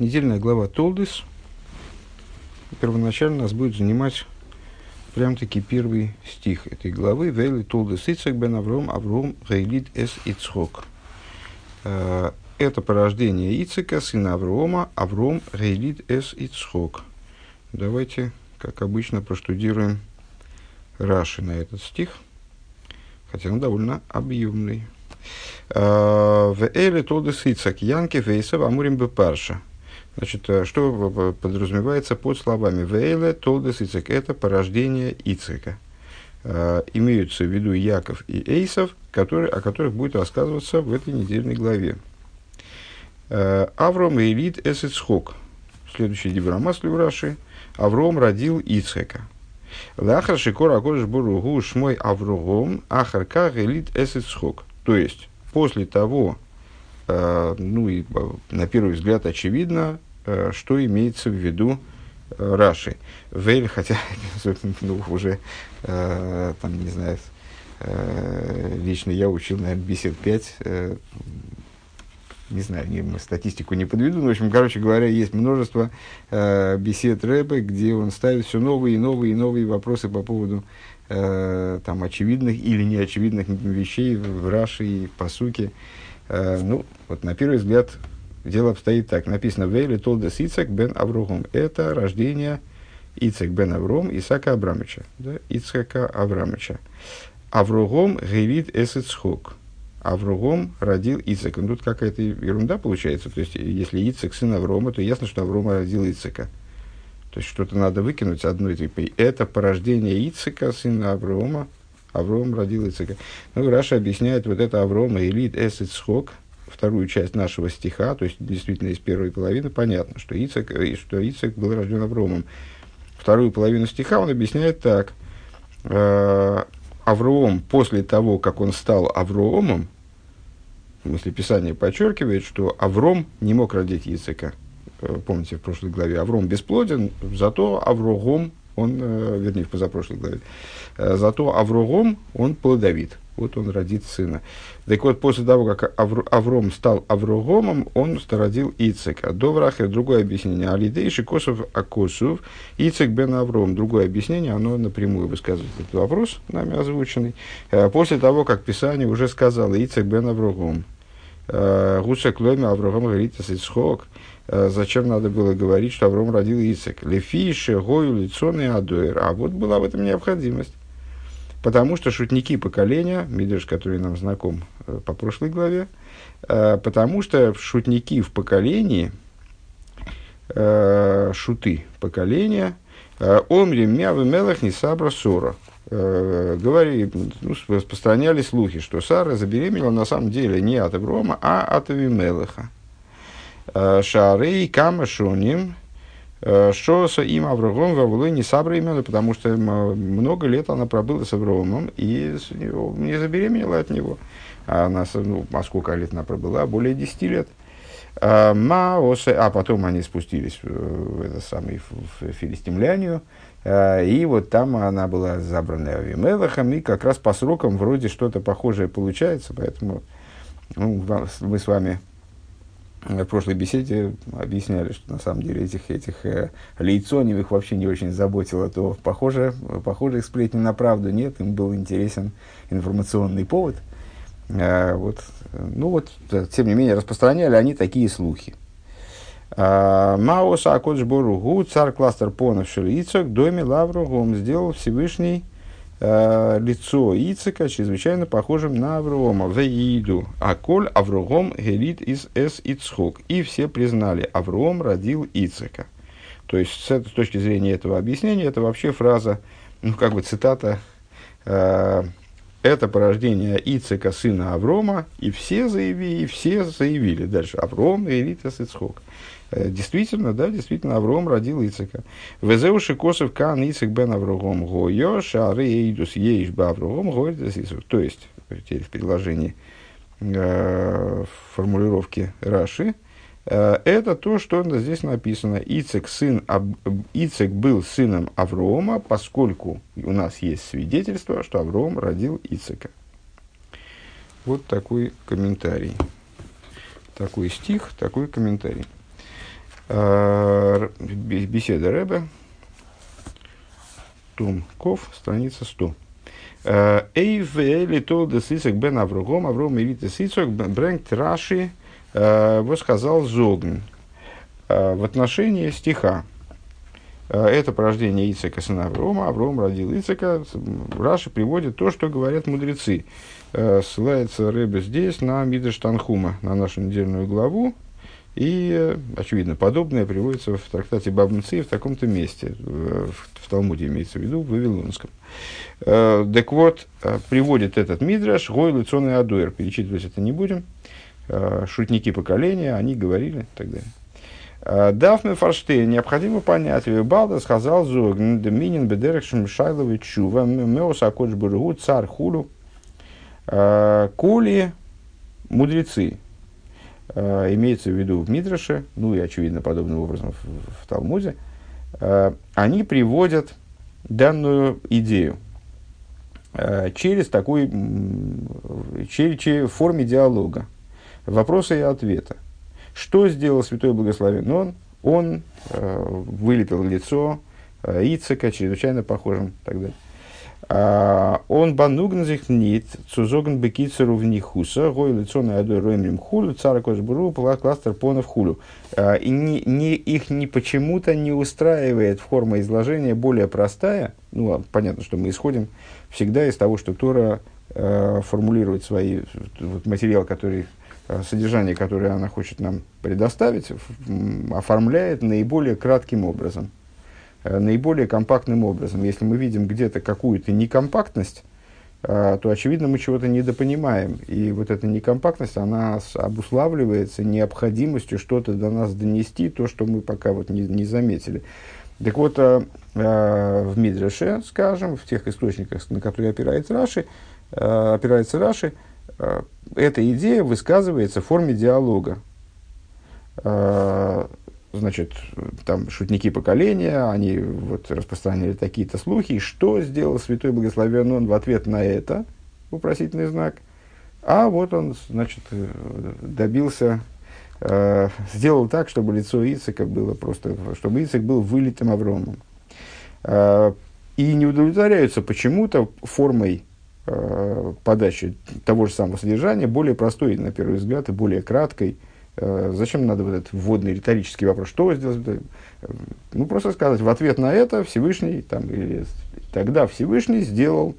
недельная глава Толдис. Первоначально нас будет занимать прям-таки первый стих этой главы. Вейли Толдис Ицек бен Авром Авром Гейлит эс Ицхок. Э, это порождение Ицека, сына Аврома, Авром Гейлит эс Ицхок. Давайте, как обычно, проштудируем Раши на этот стих, хотя он довольно объемный. Э, в Эле Толдес Ицак Янки Вейсов Амурим Бепарша. Значит, э, что подразумевается под словами Вейле Толдес Ицак? Это порождение Ицека. Э, имеются в виду Яков и Эйсов, которые, о которых будет рассказываться в этой недельной главе. Авром и Элит Эсицхок. Следующий дибрамас в Раши. Авром родил Ицхека. Лахар Шикор Акодыш Буругу Шмой Авругом Ахарка Элит Эсицхок. То есть, после того, э, ну и э, на первый взгляд очевидно, э, что имеется в виду э, Раши. Вейль, хотя ну, уже, э, там, не знаю, э, лично я учил, наверное, бесед 5, э, не знаю, не, статистику не подведу, но, в общем, короче говоря, есть множество э, бесед рэпа, где он ставит все новые и новые и новые вопросы по поводу э, там, очевидных или неочевидных вещей в Раши и по сути. Э, ну, вот на первый взгляд дело обстоит так. Написано «Вейли толдес Ицек бен Аврухом». Это рождение Ицек бен Авром Исака Абрамыча. Да? Ицека Аврамыча. Авругом гевит эсэцхок. Авругом родил Ицека. Ну, тут какая-то ерунда получается. То есть, если Ицек сын Аврома, то ясно, что Аврома родил Ицека. То есть что-то надо выкинуть одной типа. Это порождение Ицека, сына Аврома. Авром родил Ицека. Ну, Раша объясняет вот это Аврома, Элит, Эс, Ицхок, вторую часть нашего стиха, то есть действительно из первой половины, понятно, что Ицек, э, что Ицек был рожден Авромом. Вторую половину стиха он объясняет так. «Э, Авром после того, как он стал Авромом, в смысле Писание подчеркивает, что Авром не мог родить Ицека. Э, помните, в прошлой главе, Авром бесплоден, зато Аврогом, он, э, вернее, в позапрошлой главе, э, зато Аврогом, он плодовит. Вот он родит сына. Так вот, после того, как Авр, Авром стал Аврогомом, он родил Ицека. Доврахер, другое объяснение. Алидейши Косов Акосов, Ицек бен Авром. Другое объяснение, оно напрямую высказывает этот вопрос, нами озвученный. После того, как Писание уже сказало Ицек бен Аврогом. Гусек ломи Аврогом говорит Ицхок. Э, зачем надо было говорить, что Авром родил Ицек. Лефише, Гою, Лицон и Адуэр. А вот была в этом необходимость. Потому что шутники поколения, Мидриш, который нам знаком э, по прошлой главе, э, потому что шутники в поколении, шуты поколения, Омри Мявы Мелах не Сабра Сора. Говори, ну, распространяли слухи, что Сара забеременела на самом деле не от Аврома, а от Авимелаха. Э, Шары Кама Шуним, э, Шоса им Аврогом Вавлой не Сабра именно, потому что много лет она пробыла с Аврогомом и не забеременела от него. А, она, ну, а сколько лет она пробыла? Более 10 лет. Э, Маосе, а потом они спустились в, это самое, в Филистимлянию, и вот там она была забрана Авимелахом, и как раз по срокам вроде что-то похожее получается, поэтому ну, мы с вами в прошлой беседе объясняли, что на самом деле этих, этих э, лейцоневых вообще не очень заботило, то похоже, похоже сплетни на правду нет, им был интересен информационный повод. А, вот, ну вот, тем не менее, распространяли они такие слухи. А, Маоса Акодж Боругу, царь кластер понов Шелицок, доме Лавругом сделал Всевышний э, лицо Ицека чрезвычайно похожим на Аврома. Веиду. А коль Аврогом гелит из Эс Ицхок. И все признали, Авром родил Ицека. То есть, с, этой, с точки зрения этого объяснения, это вообще фраза, ну, как бы цитата, э, это порождение Ицека, сына Аврома, и все заявили, и все заявили дальше, Авром, Элит, Ицхок. Э, действительно, да, действительно, Авром родил Ицека. Везеуши косов кан Ицек бен Аврогом гойо, шары эйдус еиш ба Аврогом гойо, То есть, в предложении э, формулировки Раши, э, это то, что здесь написано. Ицек, сын, Ицек был сыном Аврома, поскольку у нас есть свидетельство, что Авром родил Ицека. Вот такой комментарий. Такой стих, такой комментарий. Беседа Рэбе, Том Ков, страница 100. Эйв литол де сисок бен Аврогом, Авром и вите сисок брэнгт Раши восказал Зогн в отношении стиха. Это порождение Ицека, сына Аврома. Авром родил Ицека. Раши приводит то, что говорят мудрецы. Ссылается Рэбе здесь на Мидрш Танхума, на нашу недельную главу, и, очевидно, подобное приводится в трактате Бабнцы в таком-то месте, в, в Талмуде имеется в виду, в Вавилонском. Э, так вот, э, приводит этот Мидраш, Гой Лицон и Адуэр, перечитывать это не будем, э, шутники поколения, они говорили и так далее. Дафме Фарштейн, необходимо понять, Балда сказал Зогн, Доминин Бедерекшем Шайловый Чува, Меос Акодж Бургу, Царь Хулю, Кули, мудрецы, э, имеется в виду в Мидраше, ну и, очевидно, подобным образом в, в Талмуде, э, они приводят данную идею э, через такой, через, через, форме диалога, вопроса и ответа. Что сделал Святой Благословен Он? Он э, вылепил лицо э, Ицека, чрезвычайно похожим и так далее. А, он банугн sich нит, цузогн бекицеру в нихуса, гой лицо на адой роемрим хулю, цара кожбуру, кластер понов хулю. А, и не, не, их не почему-то не устраивает форма изложения более простая. Ну, понятно, что мы исходим всегда из того, что Тора э, формулирует свои, вот материал, который содержание, которое она хочет нам предоставить, оформляет наиболее кратким образом. Э, наиболее компактным образом. Если мы видим где-то какую-то некомпактность, э, то, очевидно, мы чего-то недопонимаем. И вот эта некомпактность, она обуславливается необходимостью что-то до нас донести, то, что мы пока вот не, не заметили. Так вот, э, в Мидреше, скажем, в тех источниках, на которые опирается Раши, опирается Раши, эта идея высказывается в форме диалога значит, там шутники поколения, они вот распространяли такие-то слухи. Что сделал святой благословен он в ответ на это, вопросительный знак? А вот он, значит, добился, э, сделал так, чтобы лицо Ицека было просто, чтобы Ицек был вылитым Авромом. Э, и не удовлетворяются почему-то формой э, подачи того же самого содержания, более простой, на первый взгляд, и более краткой – зачем надо вот этот вводный риторический вопрос? Что сделать? Ну, просто сказать, в ответ на это Всевышний, там, или тогда Всевышний сделал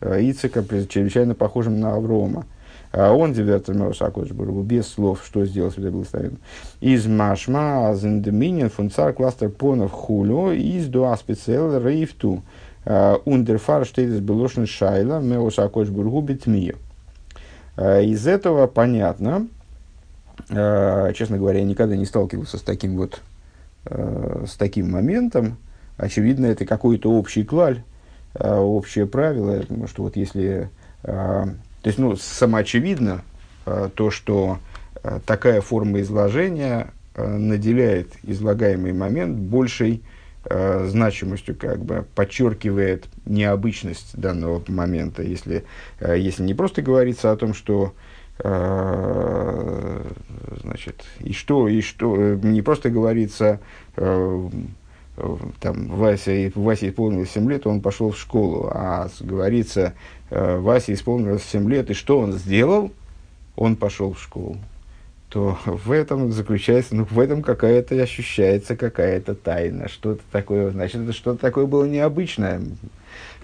э, Ицека чрезвычайно похожим на Аврома. А он, Бургу, без слов, что сделал Святой Благословен. Из Машма, Азендеминин, фунцар кластер понов хулю, из дуа специал рейфту. Ундерфар штейтес белошен шайла, Меос Акошбургу битмию. Из этого понятно, Э, честно говоря, я никогда не сталкивался с таким вот, э, с таким моментом. Очевидно, это какой-то общий клаль, э, общее правило, что вот если, то есть, ну, самоочевидно то, что такая форма изложения наделяет излагаемый момент большей значимостью, как бы подчеркивает необычность данного момента. Если, если не просто говорится о том, что Э, значит, и что, и что, э, не просто говорится, э, там, Вася, Вася исполнилось 7 лет, он пошел в школу, а говорится, Вася исполнилось 7 лет, и что он сделал? Он пошел в школу. То в этом заключается, ну, в этом какая-то ощущается какая-то тайна, что-то такое, значит, что-то такое было необычное,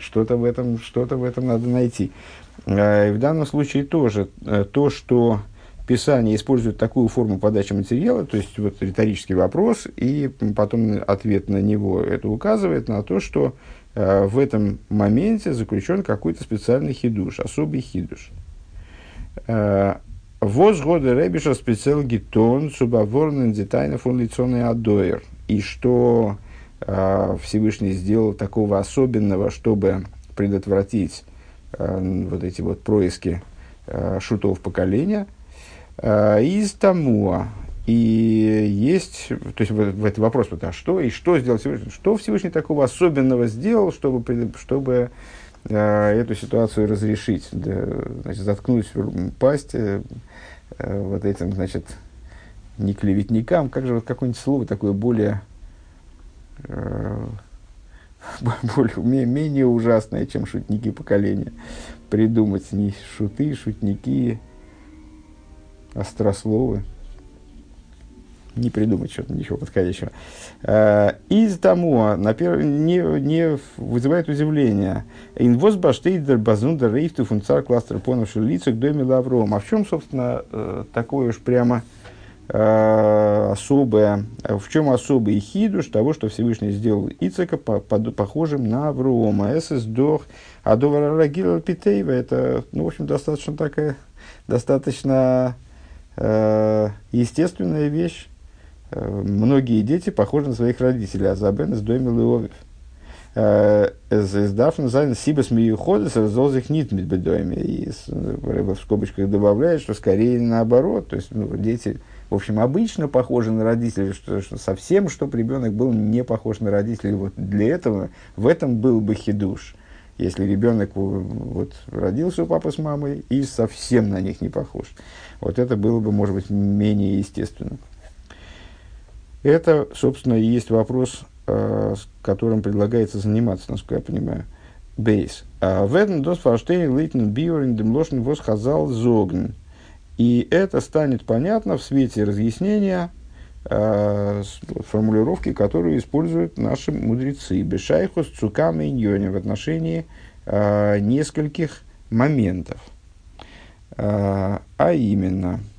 что-то в этом, что-то в этом надо найти. А, и в данном случае тоже э, то, что Писание использует такую форму подачи материала, то есть вот риторический вопрос, и потом ответ на него, это указывает на то, что э, в этом моменте заключен какой-то специальный хидуш, особый хидуш. Э, Воз года Ребиша специал гитон субаворнен детайна фон лицонный адоер. И что э, Всевышний сделал такого особенного, чтобы предотвратить Э, вот эти вот происки э, шутов поколения, э, из Тамуа. И есть, то есть в, в этот вопрос, вот, а что и что сделал Всевышний, что Всевышний такого особенного сделал, чтобы, чтобы эту ситуацию разрешить, да, значит, заткнуть пасть э, вот этим, значит, не клеветникам, как же вот какое-нибудь слово такое более, более менее ужасное, чем шутники поколения придумать. Не шуты, шутники, острословы не придумать что-то, ничего подходящего. Э, из тому, на перв... не, не вызывает удивления. Инвоз баштейдер базундер рейфту функцар кластер понавший лица к доме лавром. А в чем, собственно, э, такое уж прямо э, особое, в чем особый хидуш того, что Всевышний сделал Ицека по, по, похожим на Аврома. Эсэс дох, а рагила питейва, это, ну, в общем, достаточно такая, достаточно э, естественная вещь. Э, многие дети похожи на своих родителей, а Забен из Дойми Леовив. Сдафн зайн сибас миюхода их нит бедойми. И Рэба в скобочках добавляет, что скорее наоборот. То есть ну, дети, в общем, обычно похожи на родителей, что, что совсем, чтобы ребенок был не похож на родителей. Вот для этого, в этом был бы хидуш. Если ребенок вот, родился у папы с мамой и совсем на них не похож. Вот это было бы, может быть, менее естественно. Это, собственно, и есть вопрос, э, с которым предлагается заниматься, насколько я понимаю. Бейс. А в этом дос фаштейн лейтен биорин демлошен вос хазал зогн. И это станет понятно в свете разъяснения э, формулировки, которую используют наши мудрецы. Бешайхус цукам и в отношении э, нескольких моментов. Э, а именно –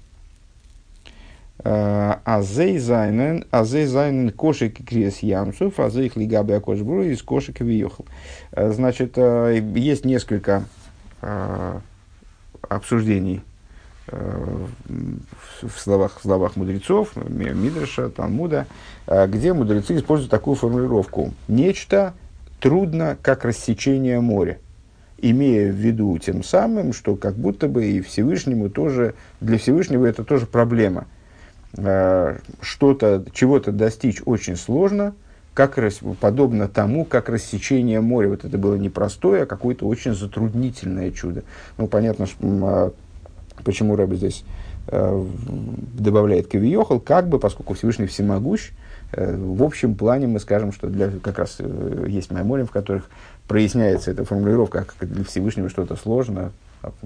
Зайнен, азей зайнен кошек крес ямсов, азей их лигабе акошбру из кошек виехал. Значит, есть несколько обсуждений в словах, в словах мудрецов, Мидраша, Талмуда, где мудрецы используют такую формулировку. Нечто трудно, как рассечение моря имея в виду тем самым, что как будто бы и Всевышнему тоже, для Всевышнего это тоже проблема – Э, что-то, чего-то достичь очень сложно, как, подобно тому, как рассечение моря. Вот это было не простое, а какое-то очень затруднительное чудо. Ну, понятно, что, а, почему Рэбби здесь э, добавляет Кавиохал, как бы, поскольку Всевышний всемогущ, э, в общем плане мы скажем, что для, как раз есть мемории, в которых проясняется эта формулировка, как для Всевышнего что-то сложно,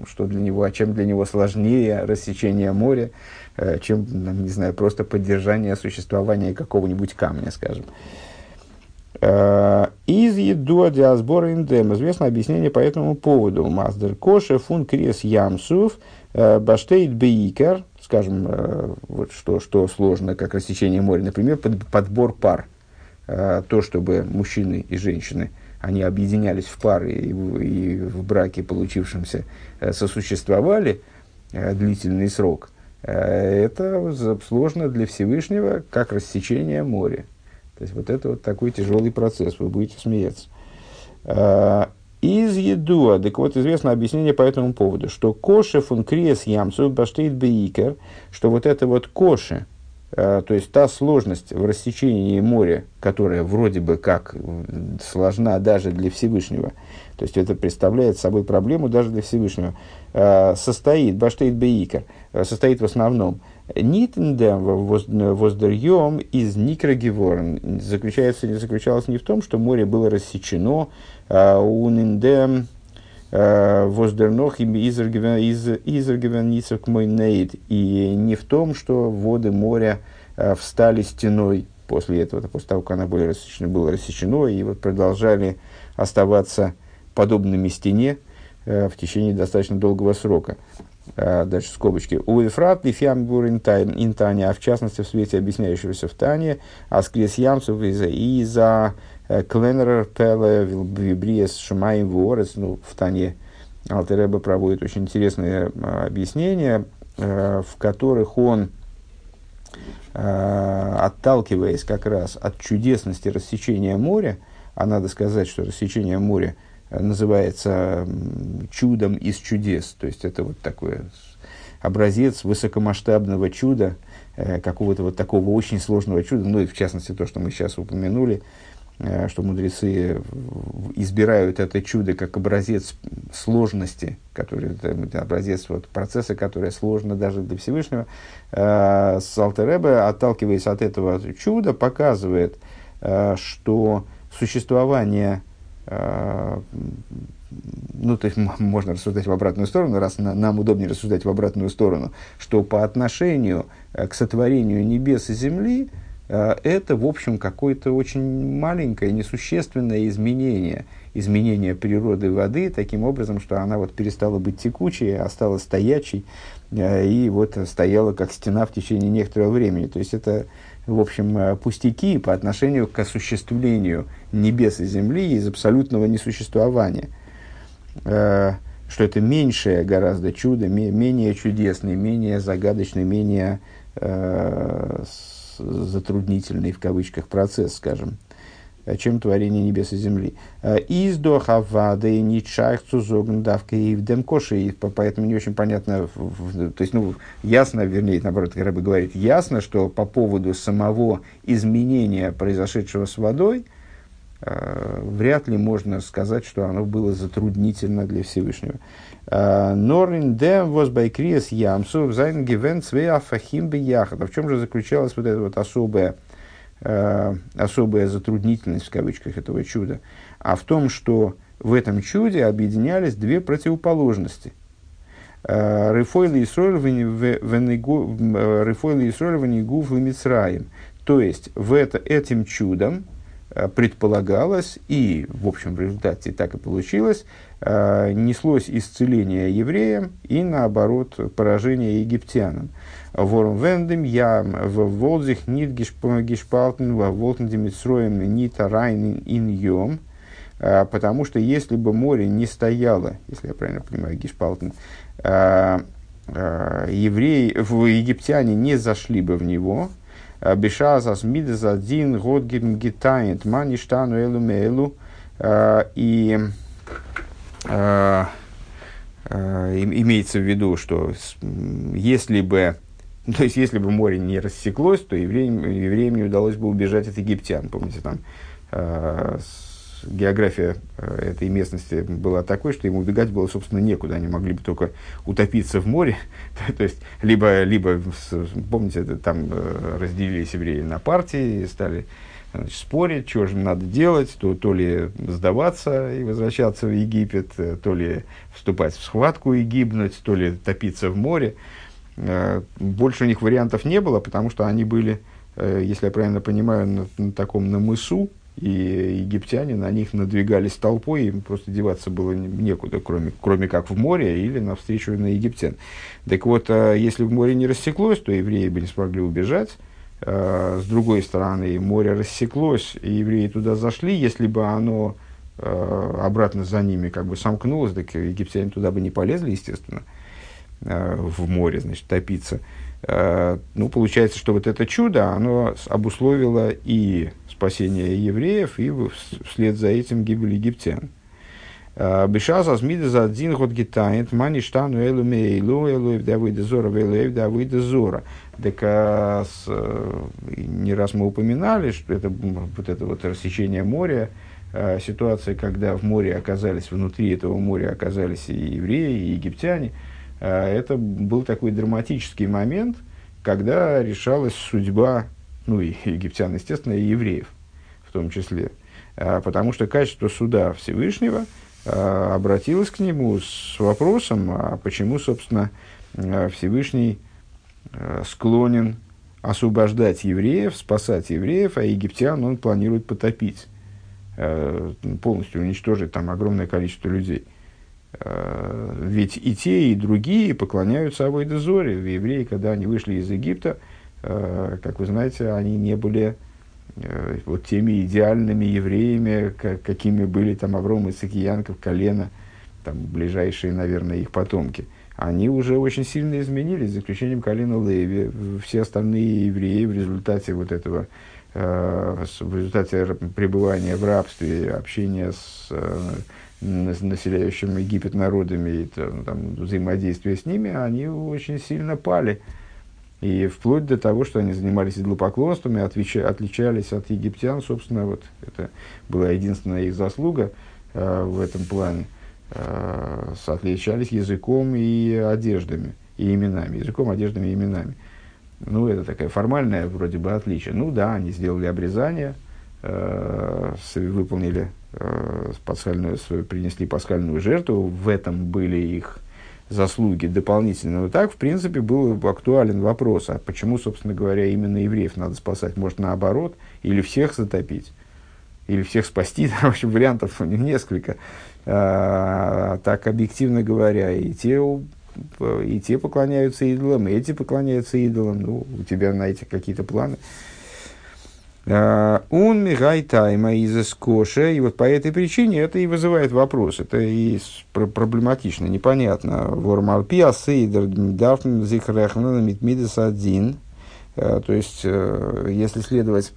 что для него, а чем для него сложнее рассечение моря, э, чем, не знаю, просто поддержание существования какого-нибудь камня, скажем. Э, из еду диасбора индем. Известно объяснение по этому поводу. Маздер коше фун крес ямсув э, баштейт бейкер. Скажем, вот что, что сложно, как рассечение моря. Например, подбор пар. То, чтобы мужчины и женщины – они объединялись в пары и, и в браке, получившемся, э, сосуществовали э, длительный срок, э, это сложно для Всевышнего, как рассечение моря. То есть вот это вот такой тяжелый процесс, вы будете смеяться. Из еду, так вот известно объяснение по этому поводу, что коше фун криес ямцу баштейт бейкер, что вот это вот коше, Э, то есть та сложность в рассечении моря, которая вроде бы как сложна даже для Всевышнего, то есть это представляет собой проблему даже для Всевышнего, э, состоит, баштейт бейкер, э, состоит в основном Нитендем воздерьем из Никрогеворн заключается, заключалось не в том, что море было рассечено, униндем воздернох изергевен к мой нейд. И не в том, что воды моря э, встали стеной после этого, после того, как она была рассечена, было рассечено, и вот продолжали оставаться подобными стене э, в течение достаточно долгого срока. Э, дальше скобочки. У Ефрат Лифиамбур Интания, а в частности в свете объясняющегося в Тане, а скрес ямцев и за Э, Кленнер Пеле Вибриес Шумаем Ворец, ну, в Тане Алтереба проводит очень интересные а, объяснения, а, в которых он, а, отталкиваясь как раз от чудесности рассечения моря, а надо сказать, что рассечение моря называется чудом из чудес, то есть это вот такой образец высокомасштабного чуда, какого-то вот такого очень сложного чуда, ну и в частности то, что мы сейчас упомянули, Э, что мудрецы избирают это чудо как образец сложности, который, это образец вот, процесса, который сложно даже для Всевышнего. Э, с Алтеребе, отталкиваясь от этого чуда, показывает, э, что существование ну, то есть можно рассуждать в обратную сторону, раз на, нам удобнее рассуждать в обратную сторону, что по отношению к сотворению небес и земли, Э, это, в общем, какое-то очень маленькое, несущественное изменение, изменение природы воды, таким образом, что она вот перестала быть текучей, а стала стоячей, э, и вот стояла как стена в течение некоторого времени. То есть это, в общем, э, пустяки по отношению к осуществлению небес и земли из абсолютного несуществования. Что это меньшее гораздо чудо, менее чудесное, менее загадочное, менее затруднительный в кавычках процесс, скажем, э, чем творение небес и земли. Э, из дохавада и ничах цузогндавка и в демкоши, и поэтому не очень понятно, то есть, ну, ясно, вернее, наоборот, как бы говорит, ясно, что по поводу самого изменения, произошедшего с водой, э, вряд ли можно сказать, что оно было затруднительно для Всевышнего. Норин де возбайкриес ямсу зайн гивен цве афахим бияхат. В чем же заключалась вот эта вот особая, э, особая затруднительность в кавычках этого чуда? А в том, что в этом чуде объединялись две противоположности. רפוא לישראל ונגוף למצרים. То есть, в это, этим чудом предполагалось, и, в общем, в результате так и получилось, Э, неслось исцеление евреям и, наоборот, поражение египтянам. Ворм вендем я в волзих нит гешпалтен во волтендемитсроем нита райн ин йом, э, потому что если бы море не стояло, если я правильно понимаю, гешпалтен, э, евреи, египтяне не зашли бы в него, Бешазас мидас один год гитает маништану и Э, э, имеется в виду, что если бы, то есть если бы море не рассеклось, то евреям, евреям не удалось бы убежать от египтян. Помните, там э, география этой местности была такой, что им убегать было, собственно, некуда. Они могли бы только утопиться в море. то есть, либо, либо помните, там разделились евреи на партии, стали значит, спорить, что же надо делать, то, то ли сдаваться и возвращаться в Египет, э, то ли вступать в схватку и гибнуть, то ли топиться в море. Э, больше у них вариантов не было, потому что они были, э, если я правильно понимаю, на, на таком на мысу, и египтяне на них надвигались толпой, им просто деваться было некуда, кроме, кроме как в море или навстречу на египтян. Так вот, если в море не рассеклось, то евреи бы не смогли убежать, с другой стороны, море рассеклось, и евреи туда зашли, если бы оно э, обратно за ними как бы сомкнулось, так египтяне туда бы не полезли, естественно, э, в море, значит, топиться. Ну, получается, что вот это чудо, оно обусловило и спасение евреев, и вслед за этим гибель египтян. Бешас азмида за один год гитает, мани штану элу мейлу, элу эвдавида зора, элу эвдавида зора. Так а, э, не раз мы упоминали, что это вот это вот рассечение моря, а, ситуация, когда в море оказались, внутри этого моря оказались и евреи, и египтяне, а, это был такой драматический момент, когда решалась судьба, ну и египтян, естественно, и евреев в том числе. Потому что качество суда Всевышнего обратилось к нему с вопросом, а почему, собственно, Всевышний Э, склонен освобождать евреев, спасать евреев, а египтян он планирует потопить, э, полностью уничтожить там огромное количество людей. Э, ведь и те, и другие поклоняются Авойде Зоре. Евреи, когда они вышли из Египта, как вы знаете, они не были вот теми идеальными евреями, какими были там Авром, Ицек, Янков, Колено, там ближайшие, наверное, их потомки – они уже очень сильно изменились, за исключением Калина Леви. Все остальные евреи в результате вот этого, э, в результате пребывания в рабстве, общения с э, Египет народами и там, взаимодействия с ними, они очень сильно пали. И вплоть до того, что они занимались идолопоклонством и отличались от египтян, собственно, вот это была единственная их заслуга э, в этом плане, э, отличались языком и одеждами, и именами, языком, одеждами и именами. Ну, это такая формальная вроде бы отличие. Ну да, они сделали обрезание, э, выполнили э, пасхальную, принесли пасхальную жертву, в этом были их заслуги дополнительно. Но так, в принципе, был актуален вопрос, а почему, собственно говоря, именно евреев надо спасать? Может, наоборот, или всех затопить, или всех спасти? В общем, вариантов несколько. А, так, объективно говоря, и те, и те поклоняются идолам, и эти поклоняются идолам. Ну, у тебя на эти какие-то планы. Он мигай тайма из скоша, и вот по этой причине это и вызывает вопрос, это и проблематично, непонятно. Вормалпия сейдер дафн зихрехна митмидес один, э, то есть, э, если следовать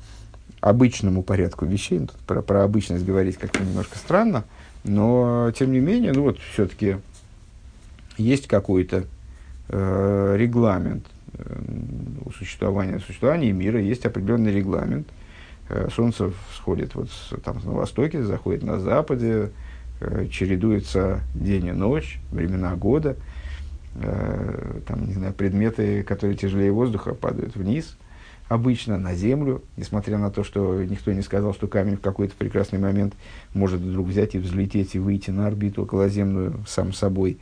обычному порядку вещей, ну, тут про, про обычность говорить как-то немножко странно, но, тем не менее, ну вот, все-таки есть какой-то э, регламент, у существования, существования мира есть определенный регламент. Э, солнце всходит вот с, там, на востоке, заходит на западе, э, чередуется день и ночь, времена года. Э, там, не знаю, предметы, которые тяжелее воздуха, падают вниз обычно на землю, несмотря на то, что никто не сказал, что камень в какой-то прекрасный момент может вдруг взять и взлететь и выйти на орбиту околоземную сам собой.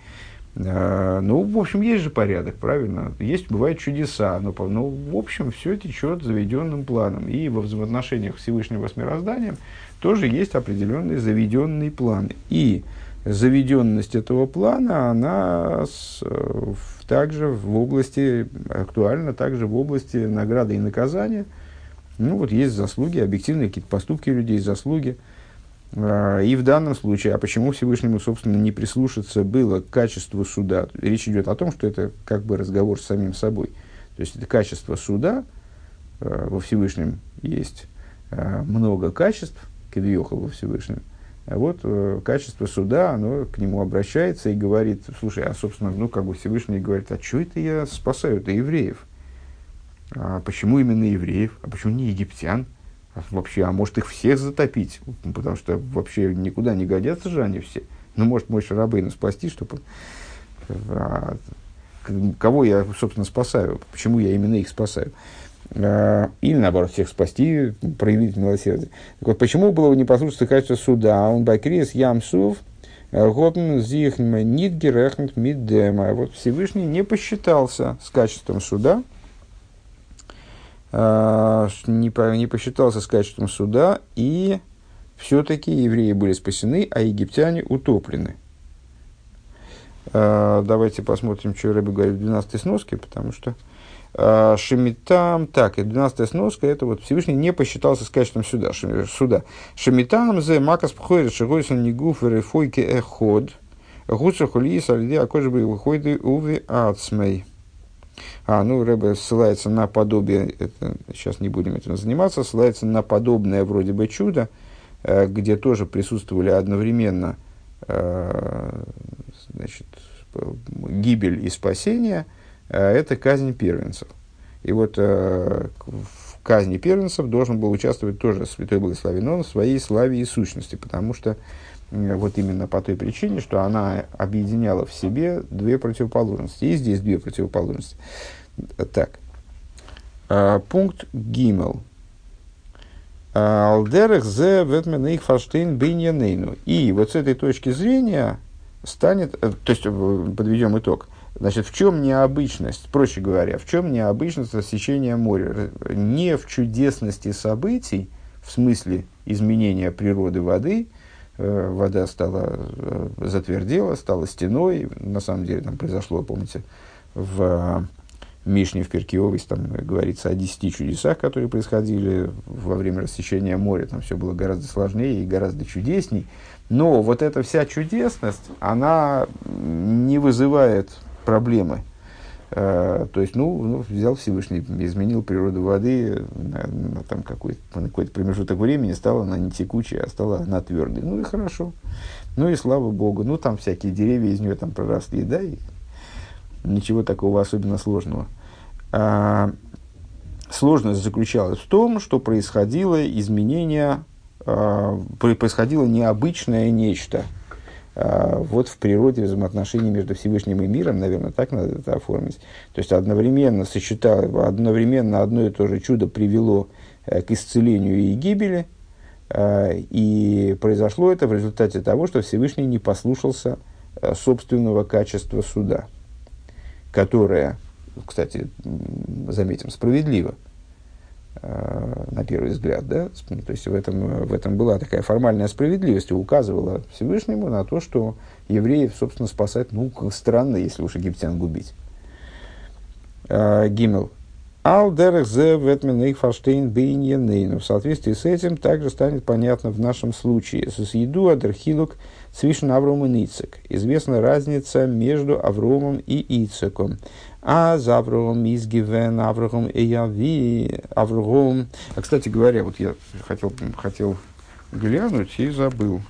А, ну, в общем, есть же порядок, правильно? Есть, бывают чудеса, но, ну, в общем, все течет заведенным планом. И во взаимоотношениях Всевышнего с мирозданием тоже есть определенный заведенный план. И заведенность этого плана, она с, в, также в области, актуальна также в области награды и наказания. Ну, вот есть заслуги, объективные какие-то поступки людей, заслуги – а, и в данном случае, а почему Всевышнему, собственно, не прислушаться было к качеству суда? Речь идет о том, что это как бы разговор с самим собой. То есть это качество суда, а, во Всевышнем есть а, много качеств, Кедвиохал во Всевышнем. А вот э, качество суда, оно к нему обращается и говорит, слушай, а собственно, ну как бы Всевышний говорит, а что это я спасаю-то евреев? А почему именно евреев? А почему не египтян? вообще, а может их всех затопить, потому что вообще никуда не годятся же они все. Ну, может, мой Шарабейну спасти, чтобы... А, кого я, собственно, спасаю? Почему я именно их спасаю? А, или, наоборот, всех спасти, проявить милосердие. Так вот, почему было непослушное качество суда? Он бакрис ямсув, Готн зихм нит герехнт миддема. Вот Всевышний не посчитался с качеством суда, а, не, по, не посчитался с качеством суда, и все-таки евреи были спасены, а египтяне утоплены. А, давайте посмотрим, что Рэбби говорит в 12 сноске, потому что а, Шемитам, так, и 12 сноска, это вот Всевышний не посчитался с качеством суда. суда. Шемитам зе макас пхойр шигойсон нигуф рефойке эход, гуцер хулиис альде акожбы выходы уви ацмей. А, ну, Рэбе ссылается на подобие, это, сейчас не будем этим заниматься, ссылается на подобное вроде бы чудо, э, где тоже присутствовали одновременно э, значит, гибель и спасение, э, это казнь первенцев. И вот э, в казни первенцев должен был участвовать тоже святой благословен он в своей славе и сущности, потому что вот именно по той причине, что она объединяла в себе две противоположности. И здесь две противоположности. Так. Пункт Гимел. Алдерах зе ветмен их фаштейн биньянейну. И вот с этой точки зрения станет, э, то есть э, подведем итог. Значит, в чем необычность, проще говоря, в чем необычность рассечения моря? Не в чудесности событий, в смысле изменения природы воды – Э, вода стала, э, затвердела, стала стеной. На самом деле там произошло, помните, в э, Мишне в Перкиовой там говорится о десяти чудесах, которые происходили во время рассечения моря. Там все было гораздо сложнее и гораздо чудесней. Но вот эта вся чудесность, она не вызывает проблемы Э, то есть, ну, ну, взял Всевышний, изменил природу воды на, на, там какой-то, какой-то промежуток времени, стала она не текучая, а стала она твердой. Ну и хорошо. Ну и слава Богу. Ну, там всякие деревья из нее там проросли, да, и ничего такого особенно сложного. А, сложность заключалась в том, что происходило изменение, а, происходило необычное нечто. А, вот в природе взаимоотношений между Всевышним и миром, наверное, так надо это оформить. То есть одновременно сочетало, одновременно одно и то же чудо привело э, к исцелению и гибели, и произошло это в результате того, что Всевышний не послушался э, собственного качества суда, которое кстати, заметим, справедливо, э, на первый взгляд, да, то есть в этом, в этом была такая формальная справедливость, и указывала Всевышнему на то, что евреев, собственно, спасать, ну, странно, если уж египтян губить. Э, Гимел. Ал дерех зе ветмен фаштейн бейньенейну. В соответствии с этим также станет понятно в нашем случае. Сусъеду адерхилук свишен Авром и Ицек. Известна разница между Авромом и Ицеком. А за Авром изгивен Авром и Яви Авром. А, кстати говоря, вот я хотел, хотел глянуть и забыл.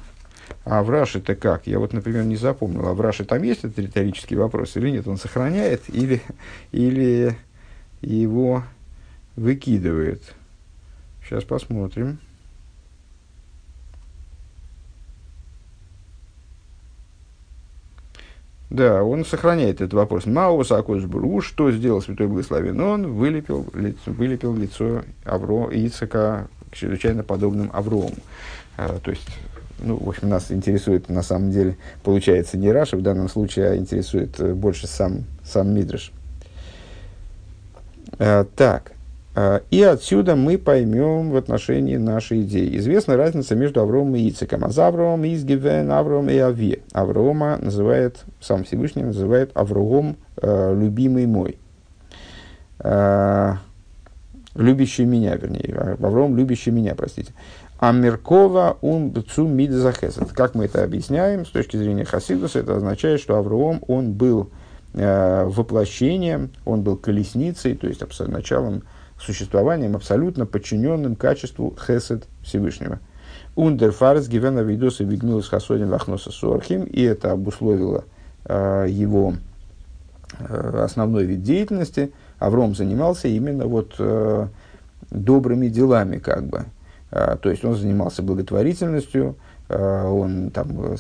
А в Раше-то как? Я вот, например, не запомнил. А в Раше там есть этот риторический вопрос или нет? Он сохраняет или, или его выкидывает? Сейчас посмотрим. Да, он сохраняет этот вопрос. Маус Акошбру, что сделал Святой Благословен? Он вылепил, лицо, вылепил лицо Авро, Ицека чрезвычайно подобным Аврому. А, то есть, ну, в общем, нас интересует, на самом деле, получается, не Раша в данном случае, а интересует э, больше сам, сам Мидриш. А, так, и отсюда мы поймем в отношении нашей идеи. Известна разница между Авромом и Ицеком. А за Авромом изгивен Авром и Ави. Аврома называет, сам Всевышний называет Авром э, любимый мой. Э, любящий меня, вернее. Авром любящий меня, простите. А Меркова он бцу мидзахесет. Как мы это объясняем с точки зрения Хасидуса, это означает, что Авром он был э, воплощением, он был колесницей, то есть началом существованием, абсолютно подчиненным качеству хесед Всевышнего. Ундерфарс гивена видоса вигмилус хасодин вахноса сорхим, и это обусловило э, его э, основной вид деятельности. Авром занимался именно вот э, добрыми делами, как бы. Э, то есть он занимался благотворительностью, э, он там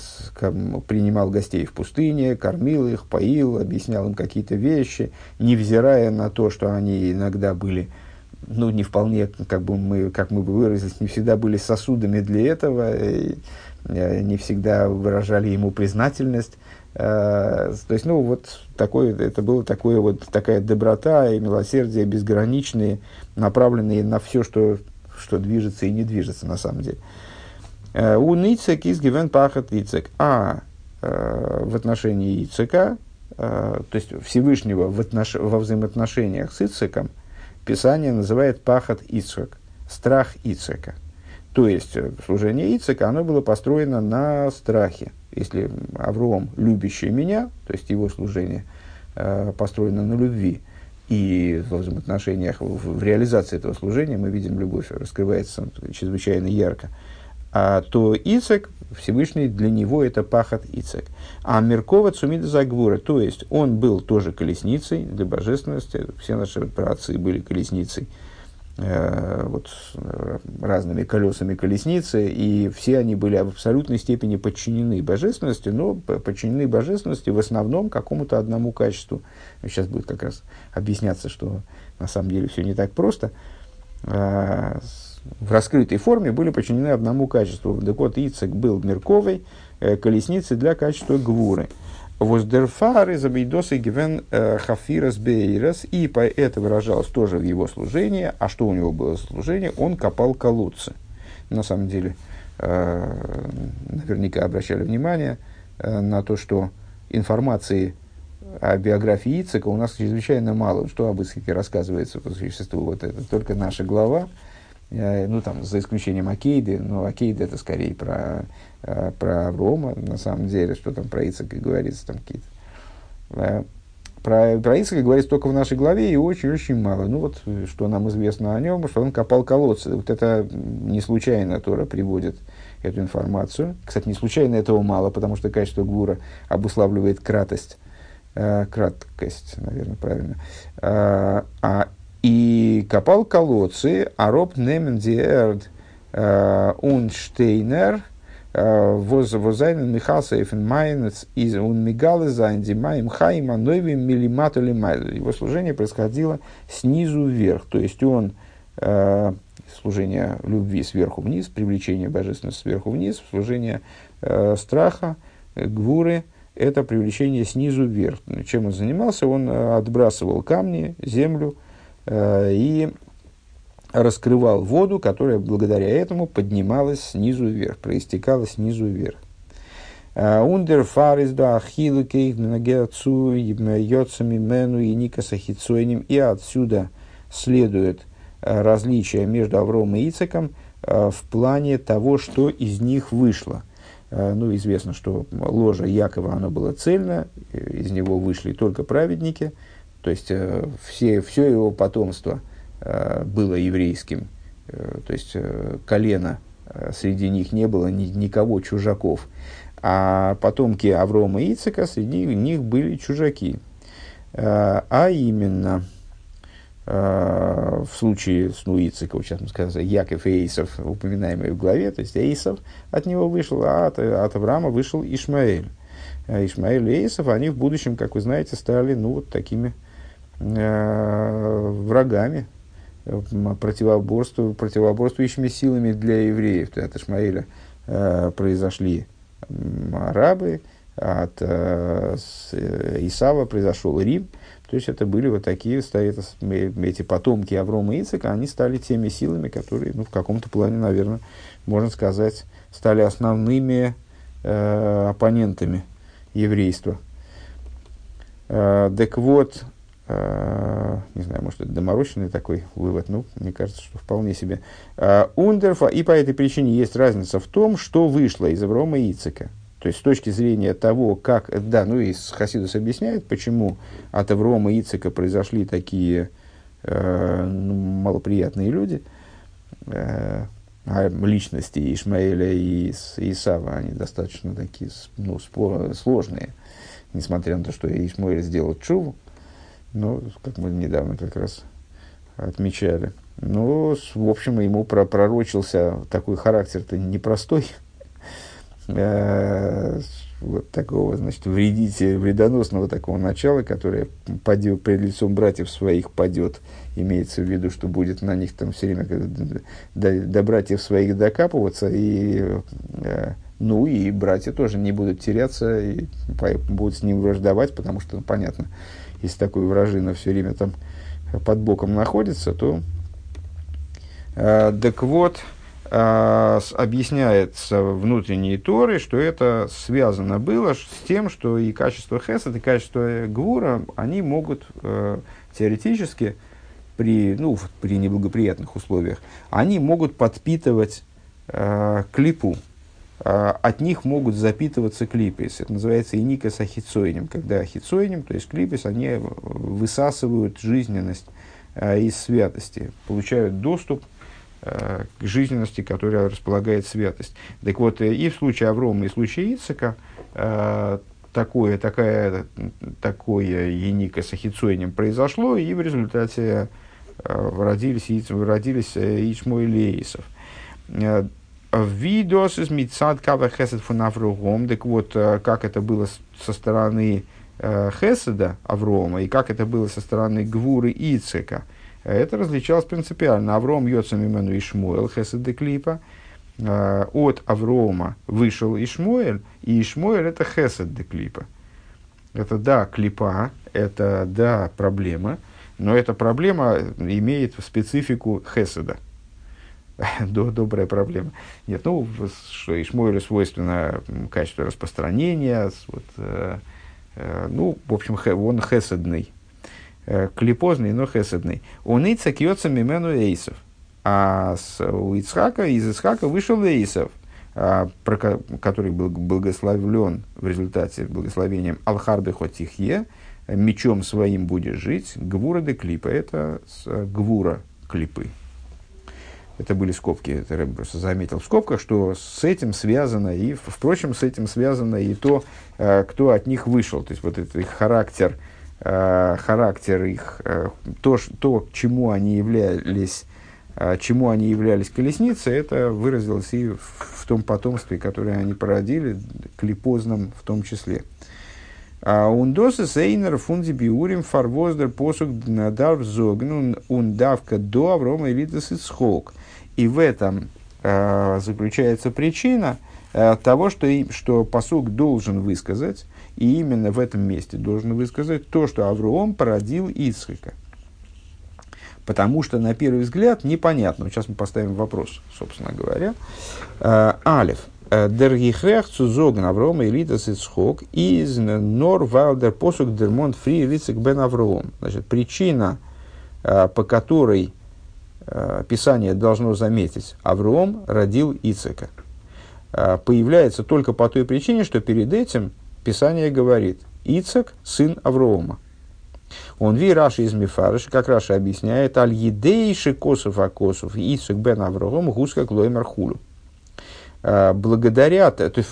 принимал гостей в пустыне, кормил их, поил, объяснял им какие-то вещи, невзирая на то, что они иногда были ну, не вполне, как бы мы, как мы бы выразились, не всегда были сосудами для этого, и, э, не всегда выражали ему признательность. Э, то есть, ну, вот такое, это было такое вот, такая доброта и милосердие безграничные, направленные на все, что, что движется и не движется на самом деле. Э, у Ницек из Гивен Пахат Ицек. А в отношении Ицека, то есть Всевышнего в отнош... во взаимоотношениях с Ицеком – Писание называет пахат Ицхак, страх Ицхака. То есть э, служение Ицхака, оно было построено на страхе. Если Авром, любящий меня, то есть его служение э, построено на любви, и в взаимоотношениях, в, в реализации этого служения мы видим любовь, раскрывается чрезвычайно ярко, а, то Ицек, Всевышний, для него это пахат Ицек. А Меркова Цумида Загвура, то есть он был тоже колесницей для божественности, все наши праотцы были колесницей, э, вот, э, разными колесами колесницы, и все они были в абсолютной степени подчинены божественности, но подчинены божественности в основном какому-то одному качеству. Сейчас будет как раз объясняться, что на самом деле все не так просто. Э, в раскрытой форме были подчинены одному качеству. Так вот, Ицек был мерковой, э, колесницей для качества гвуры. Воздерфары забейдосы гивен э, хафирас бейрас, и по это выражалось тоже в его служении. А что у него было служение? Он копал колодцы. На самом деле, э, наверняка обращали внимание на то, что информации о биографии Ицека у нас чрезвычайно мало. Что об Ицеке рассказывается по существу? Вот это только наша глава, ну, там, за исключением Акейды, но Акейды это скорее про, э, про Аврома, на самом деле, что там про Ицека говорится, там какие-то. Э, про, про Ицека говорится только в нашей главе и очень-очень мало. Ну, вот, что нам известно о нем, что он копал колодцы. Вот это не случайно Тора приводит эту информацию. Кстати, не случайно этого мало, потому что качество Гура обуславливает кратость э, краткость, наверное, правильно. Э, а, и копал колодцы, אראפנעמען די ערד און שטיינער וואס זיינען מכסה אויפן מעיין ביז און מגלה זיין די מים חיים הנובעים מלמטה Его служение происходило снизу вверх, то есть он э, служение любви сверху вниз, привлечение божественности сверху вниз, служение э, страха, э, гвуры, это привлечение снизу вверх. Чем он занимался? Он э, отбрасывал камни, землю э, и раскрывал воду, которая благодаря этому поднималась снизу вверх, проистекала снизу вверх. Ундер фарис да ахилукейх нагерцу йоцами мену и никаса И отсюда следует э, различие между Авром и Ицеком э, в плане того, что из них вышло. Э, ну, известно, что ложа Якова, оно было цельно, из него вышли только праведники, то есть все, все его потомство – Э, было еврейским, э, то есть э, колено среди них не было ни, никого чужаков, а потомки Аврома и Ицека среди них были чужаки. А именно, в случае с ну, Ицека, сейчас мы сказали, Яков и Эйсов, упоминаемые в главе, то есть Эйсов от него вышел, а от, от Авраама вышел Ишмаэль. Ишмаэль и Эйсов, они в будущем, как вы знаете, стали ну, вот такими э, врагами, противоборству, противоборствующими силами для евреев. От Ишмаэля э, произошли арабы, от э, э, Исава произошел Рим. То есть это были вот такие, это, эти потомки Аврома и Ицека, они стали теми силами, которые, ну, в каком-то плане, наверное, можно сказать, стали основными э, оппонентами еврейства. Э, так вот, не знаю, может, это доморощенный такой вывод, ну, мне кажется, что вполне себе. Uh, Ундерфа, и по этой причине есть разница в том, что вышло из Аврома и Ицека. То есть, с точки зрения того, как, да, ну, и Хасидус объясняет, почему от Аврома и Ицека произошли такие uh, ну, малоприятные люди, а личности Ишмаэля и Исава, они достаточно такие, ну, сложные, несмотря на то, что Ишмаэль сделал чуву, ну, как мы недавно как раз отмечали. Ну, в общем, ему пророчился такой характер-то непростой. Э, вот такого, значит, вредите, вредоносного такого начала, которое падет, перед лицом братьев своих падет, имеется в виду, что будет на них там все время до, до братьев своих докапываться, и, э, ну, и братья тоже не будут теряться, и будут с ним враждовать, потому что, ну, понятно, если такой вражина все время там под боком находится, то э, так вот, э, объясняется внутренней Торы, что это связано было с тем, что и качество Хесед, и качество Гвура, они могут э, теоретически при, ну, при неблагоприятных условиях, они могут подпитывать э, клипу, от них могут запитываться клипис. Это называется иникас ахицоинем, когда ахицоинем, то есть клипис, они высасывают жизненность а, из святости, получают доступ а, к жизненности, которая располагает святость. Так вот, э, и в случае Аврома, и в случае Ицека такое, такая, такое еника с ахицоинем произошло, и в результате родились, родились э, Ичмой Лейсов Видос из Мицад Кава Хесед фон Аврогом. Так вот, э, как это было со стороны э, Хеседа Аврома и как это было со стороны Гвуры Ицека. Это различалось принципиально. Авром Йоцам Имену Ишмуэл, Хесед де Клипа. Э, от Аврома вышел Ишмуэль, и Ишмуэль это Хесед де Клипа. Это да, клипа, это да, проблема, но эта проблема имеет специфику Хеседа. добрая проблема. Нет, ну, что Ишмойлю свойственно качество распространения, вот, э, э, ну, в общем, он хеседный, э, клипозный, но хеседный. Он и цакьется мимену эйсов. А с, у Ицхака, из Ицхака вышел Эйсов, а, про, который был благословлен в результате благословением Алхарбе Хотихе, мечом своим будешь жить, Гвура де Клипа, это с, Гвура клипы. Это были скобки, это Рэб просто заметил в скобках, что с этим связано, и, впрочем, с этим связано и то, э, кто от них вышел. То есть, вот этот их характер, э, характер их, э, то, то, чему они являлись, чему они являлись колесницей, это выразилось и в, том потомстве, которое они породили, клипозном в том числе. Ундосы сейнер фунди биурим фарвоздер посук надар зогнун ундавка до Аврома и Литас Ицхок. И в этом э, заключается причина э, того, что, и, что посук должен высказать, и именно в этом месте должен высказать то, что Авроом породил Ицхака. Потому что, на первый взгляд, непонятно. Сейчас мы поставим вопрос, собственно говоря. Э, Алиф. Дергихрех цузогн Аврома Элитас Ицхок из Нор Валдер Посук Дермон Фри Рицик Бен Авроом. Значит, причина, э, по которой э, Писание должно заметить, Авроом родил Ицека, э, появляется только по той причине, что перед этим Писание говорит Ицек – сын Авроома. Он ви Раши из Мифарыш, как Раша объясняет, аль едейши косов акосов, Ицек бен Авроом, гуска клоймер хулю. А, благодаря, то есть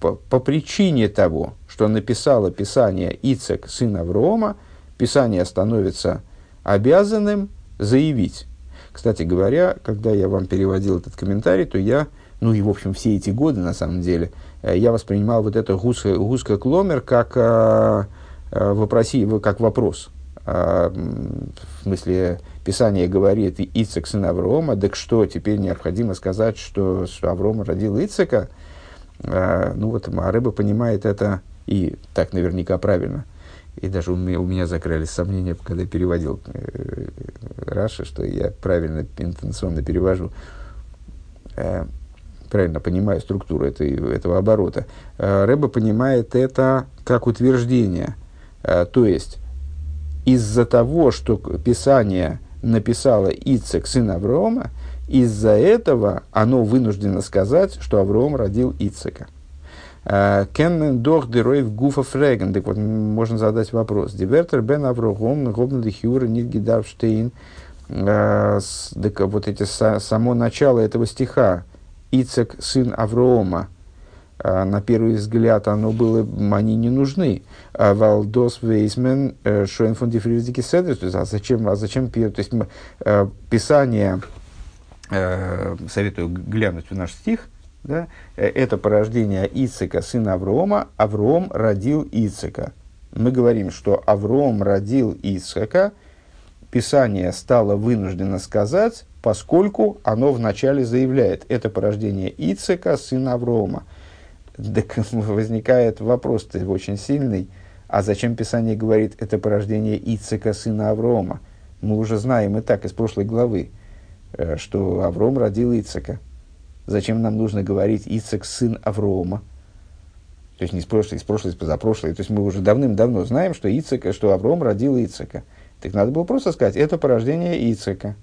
по, причине того, что написало Писание Ицек, сын Аврома, Писание становится обязанным заявить. Кстати говоря, когда я вам переводил этот комментарий, то я, ну и в общем все эти годы на самом деле, э, я воспринимал вот это гуска, гуска кломер как, а, а, вопроси, как вопрос. А, в смысле, Писание говорит Ицек сын Аврома, так что теперь необходимо сказать, что, что Аврома родил Ицека? А, ну вот Рыба понимает это и так наверняка правильно. И даже у меня, у меня закрылись сомнения, когда переводил э, Раши, что я правильно интенционно перевожу. Э, правильно понимаю структуру этой, этого оборота. Э, Рэба понимает это как утверждение. Э, то есть, из-за того, что Писание написало Ицек, сын Аврома, из-за этого оно вынуждено сказать, что Авром родил Ицека. Э, Кеннен дох деройв гуфа фреген. Так вот, можно задать вопрос. Дивертер бен Аврогом, гобн лихюра, нидгидарштейн. Э, так вот эти, само начало этого стиха. Ицек, сын Аврома, а, на первый взгляд оно было, они не нужны. А Валдос Вейсмен э, Шоен фон Дифризики Седрис, то есть, а зачем, а зачем, то есть, э, Писание, э, советую глянуть в наш стих, да, это порождение Ицека, сына Аврома, Авром родил Ицека. Мы говорим, что Авром родил Ицека, Писание стало вынуждено сказать, поскольку оно вначале заявляет, это порождение Ицека, сына Аврома. Так возникает вопрос очень сильный. А зачем Писание говорит, это порождение Ицека, сына Аврома? Мы уже знаем и так из прошлой главы, э, что Авром родил Ицека. Зачем нам нужно говорить Ицек, сын Аврома? То есть не из прошлой, из прошлой, из позапрошлой. То есть мы уже давным-давно знаем, что, Ицека, что Авром родил Ицека. Так надо было просто сказать, это порождение Ицека.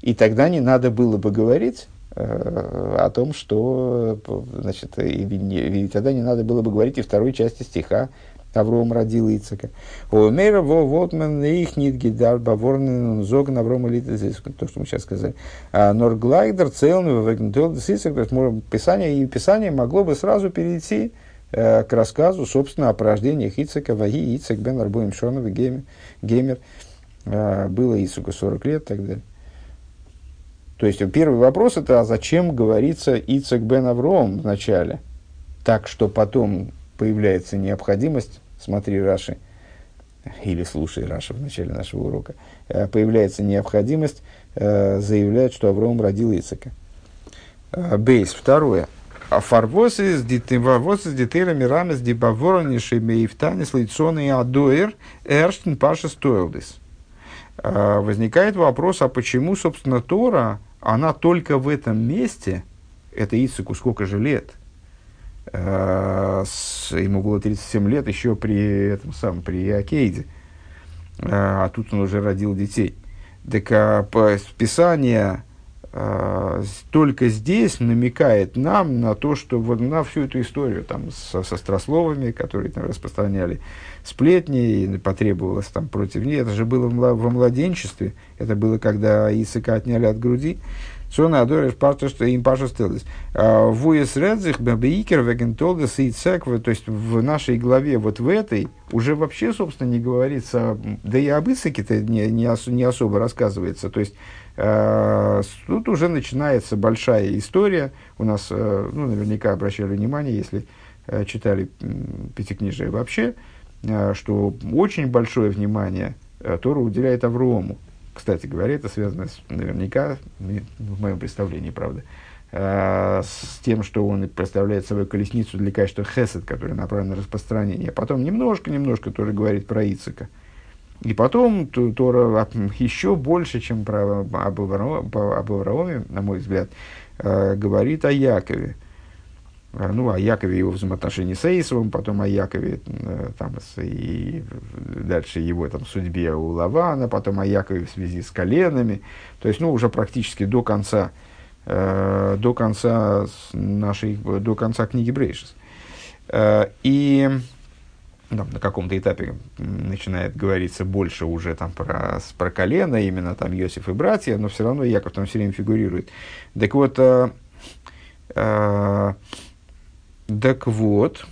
И тогда не надо было бы говорить, Э, о том, что, значит, и, и тогда не надо было бы говорить и второй части стиха Авром родил Ицека. Омера во вотман их нит гидар баворнен зогн Аврома здесь то, что мы сейчас сказали. А Норглайдер целный вегнтел Ицек, то есть Писание, и Писание могло бы сразу перейти э, к рассказу, собственно, о порождениях Ицека, Ваги, Ицек, Бен Арбоем Шонов и Геймер. Э, было Ицеку 40 лет и так далее. То есть первый вопрос это, а зачем говорится Ицек бен Авром в начале? Так что потом появляется необходимость, смотри Раши, или слушай Раши в начале нашего урока, э, появляется необходимость э, заявлять, что Авром родил Ицека. Э, бейс. Второе. А фарвоз из детейлами рамес дибаворониши меифтанис лицоны адоэр эрштен паша стоилдис. Возникает вопрос, а почему, собственно, Тора она только в этом месте, это Ицеку сколько же лет, ему было 37 лет еще при этом самом, при Акейде, э, а тут он уже родил детей. Так а, Писание э, только здесь намекает нам на то, что вот на всю эту историю там, со, со стрословами, которые там распространяли сплетни, и потребовалось там против них. Это же было во младенчестве, это было, когда Исака отняли от груди. Сона адориш парта, что им паша стелдес. А, Вуес редзих бабейкер вегентолдес и. То есть в нашей главе, вот в этой, уже вообще, собственно, не говорится, да и об Исаке-то не, не, ос, не особо рассказывается. То есть э, тут уже начинается большая история. У нас, э, ну, наверняка обращали внимание, если читали Пятикнижие вообще, что очень большое внимание Тора уделяет Аврому. Кстати говоря, это связано с, наверняка, в моем представлении, правда, э, с тем, что он представляет собой колесницу для качества хесед, которая направлена на распространение. Потом немножко-немножко тоже говорит про Ицика. И потом Тора еще больше, чем про об Аврааме, на мой взгляд, э, говорит о Якове. Э, ну, о Якове его взаимоотношении с Эйсовым, потом о Якове э, там, и дальше его там, судьбе у Лавана, потом о Якове в связи с коленами. То есть, ну, уже практически до конца, э, до конца нашей, до конца книги Брейшис. Э, и там, на каком-то этапе начинает говориться больше уже там про, про колено, именно там Йосиф и братья, но все равно Яков там все время фигурирует. Так вот, э, э, так вот,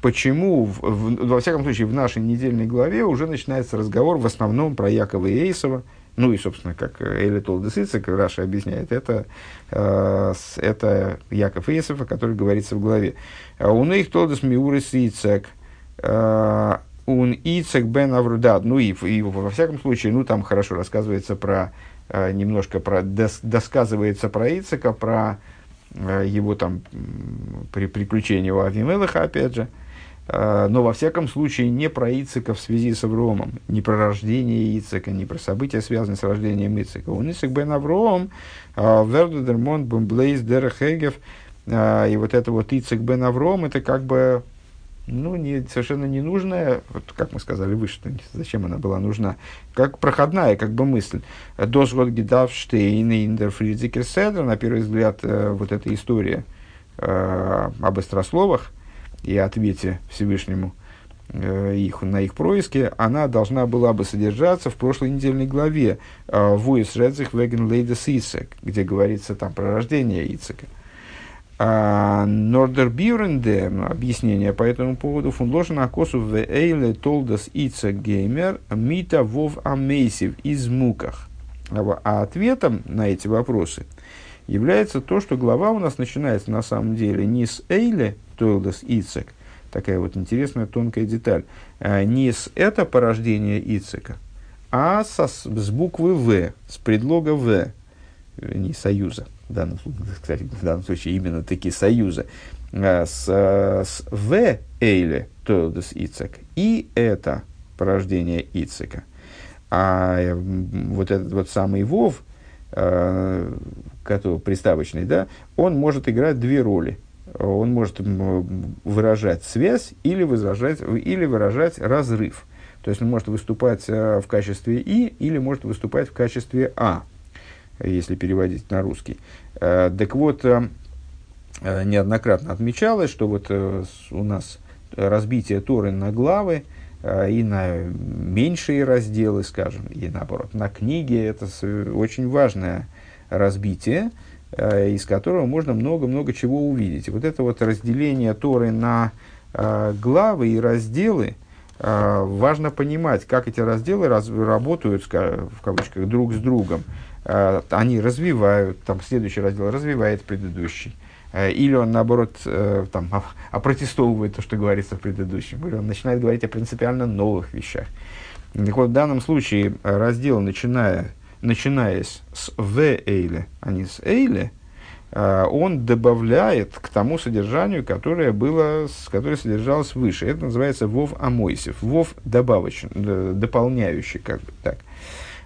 почему, в, в, во всяком случае, в нашей недельной главе уже начинается разговор в основном про Якова и Эйсова, ну и, собственно, как Эли Толдесица, как Раша объясняет, это, э, это Яков и Эйсов, о котором говорится в главе. У них Толдес Миурис Ицек, э, он Ицек бен Аврудад, ну и, и во всяком случае, ну там хорошо рассказывается про, э, немножко про, дос, досказывается про Ицека, про Э, его там при приключении у Авимелаха, опять же, э, но во всяком случае не про Ицека в связи с Авромом, не про рождение Ицека, не про события, связанные с рождением Ицека. У Ицек бен Авром, э, Вердудермон, Бумблейс, Дерехегев, и вот это вот Ицек бен Авром, это как бы ну, не, совершенно ненужная, вот как мы сказали выше, зачем она была нужна, как проходная как бы мысль. Досгод Гидавштейн и Индерфридзикер Седер, на первый взгляд, э, вот эта история э, об острословах и ответе Всевышнему э, их, на их происки, она должна была бы содержаться в прошлой недельной главе «Вуис Редзих Веген Лейдес Ицек», где говорится там про рождение Ицека. Нордер Бюренде, объяснение по этому поводу, фунложен акосу в эйле толдас ица геймер мита вов амейсив из муках. А ответом на эти вопросы является то, что глава у нас начинается на самом деле не с эйле толдас ицек, такая вот интересная тонкая деталь, а не с это порождение ицека, а со, с буквы В, с предлога В, не союза данном, кстати, в данном случае именно такие союзы, э, с, с В Эйле Тойлдес Ицек, и это порождение Ицека. А э, вот этот вот самый Вов, который приставочный, да, он может играть две роли. Он может выражать связь или, выражать, или выражать разрыв. То есть он может выступать в качестве И или может выступать в качестве А если переводить на русский. Э, так вот, э, э, неоднократно отмечалось, что вот у нас разбитие Торы на главы и на меньшие разделы, скажем, и наоборот, на книги, это очень важное разбитие, из которого можно много-много чего увидеть. Вот это вот разделение Торы на главы и разделы, важно понимать, как эти разделы раз, работают, в кавычках, друг с другом. Э, они развивают, там следующий раздел развивает предыдущий. Э, или он, наоборот, э, там, опротестовывает то, что говорится в предыдущем. Или он начинает говорить о принципиально новых вещах. Так вот, в данном случае раздел, начиная, начинаясь с В Эйле, а не с Эйле, он добавляет к тому содержанию, которое было, которое содержалось выше. Это называется Вов Амойсев. Вов добавочный, дополняющий, как бы так.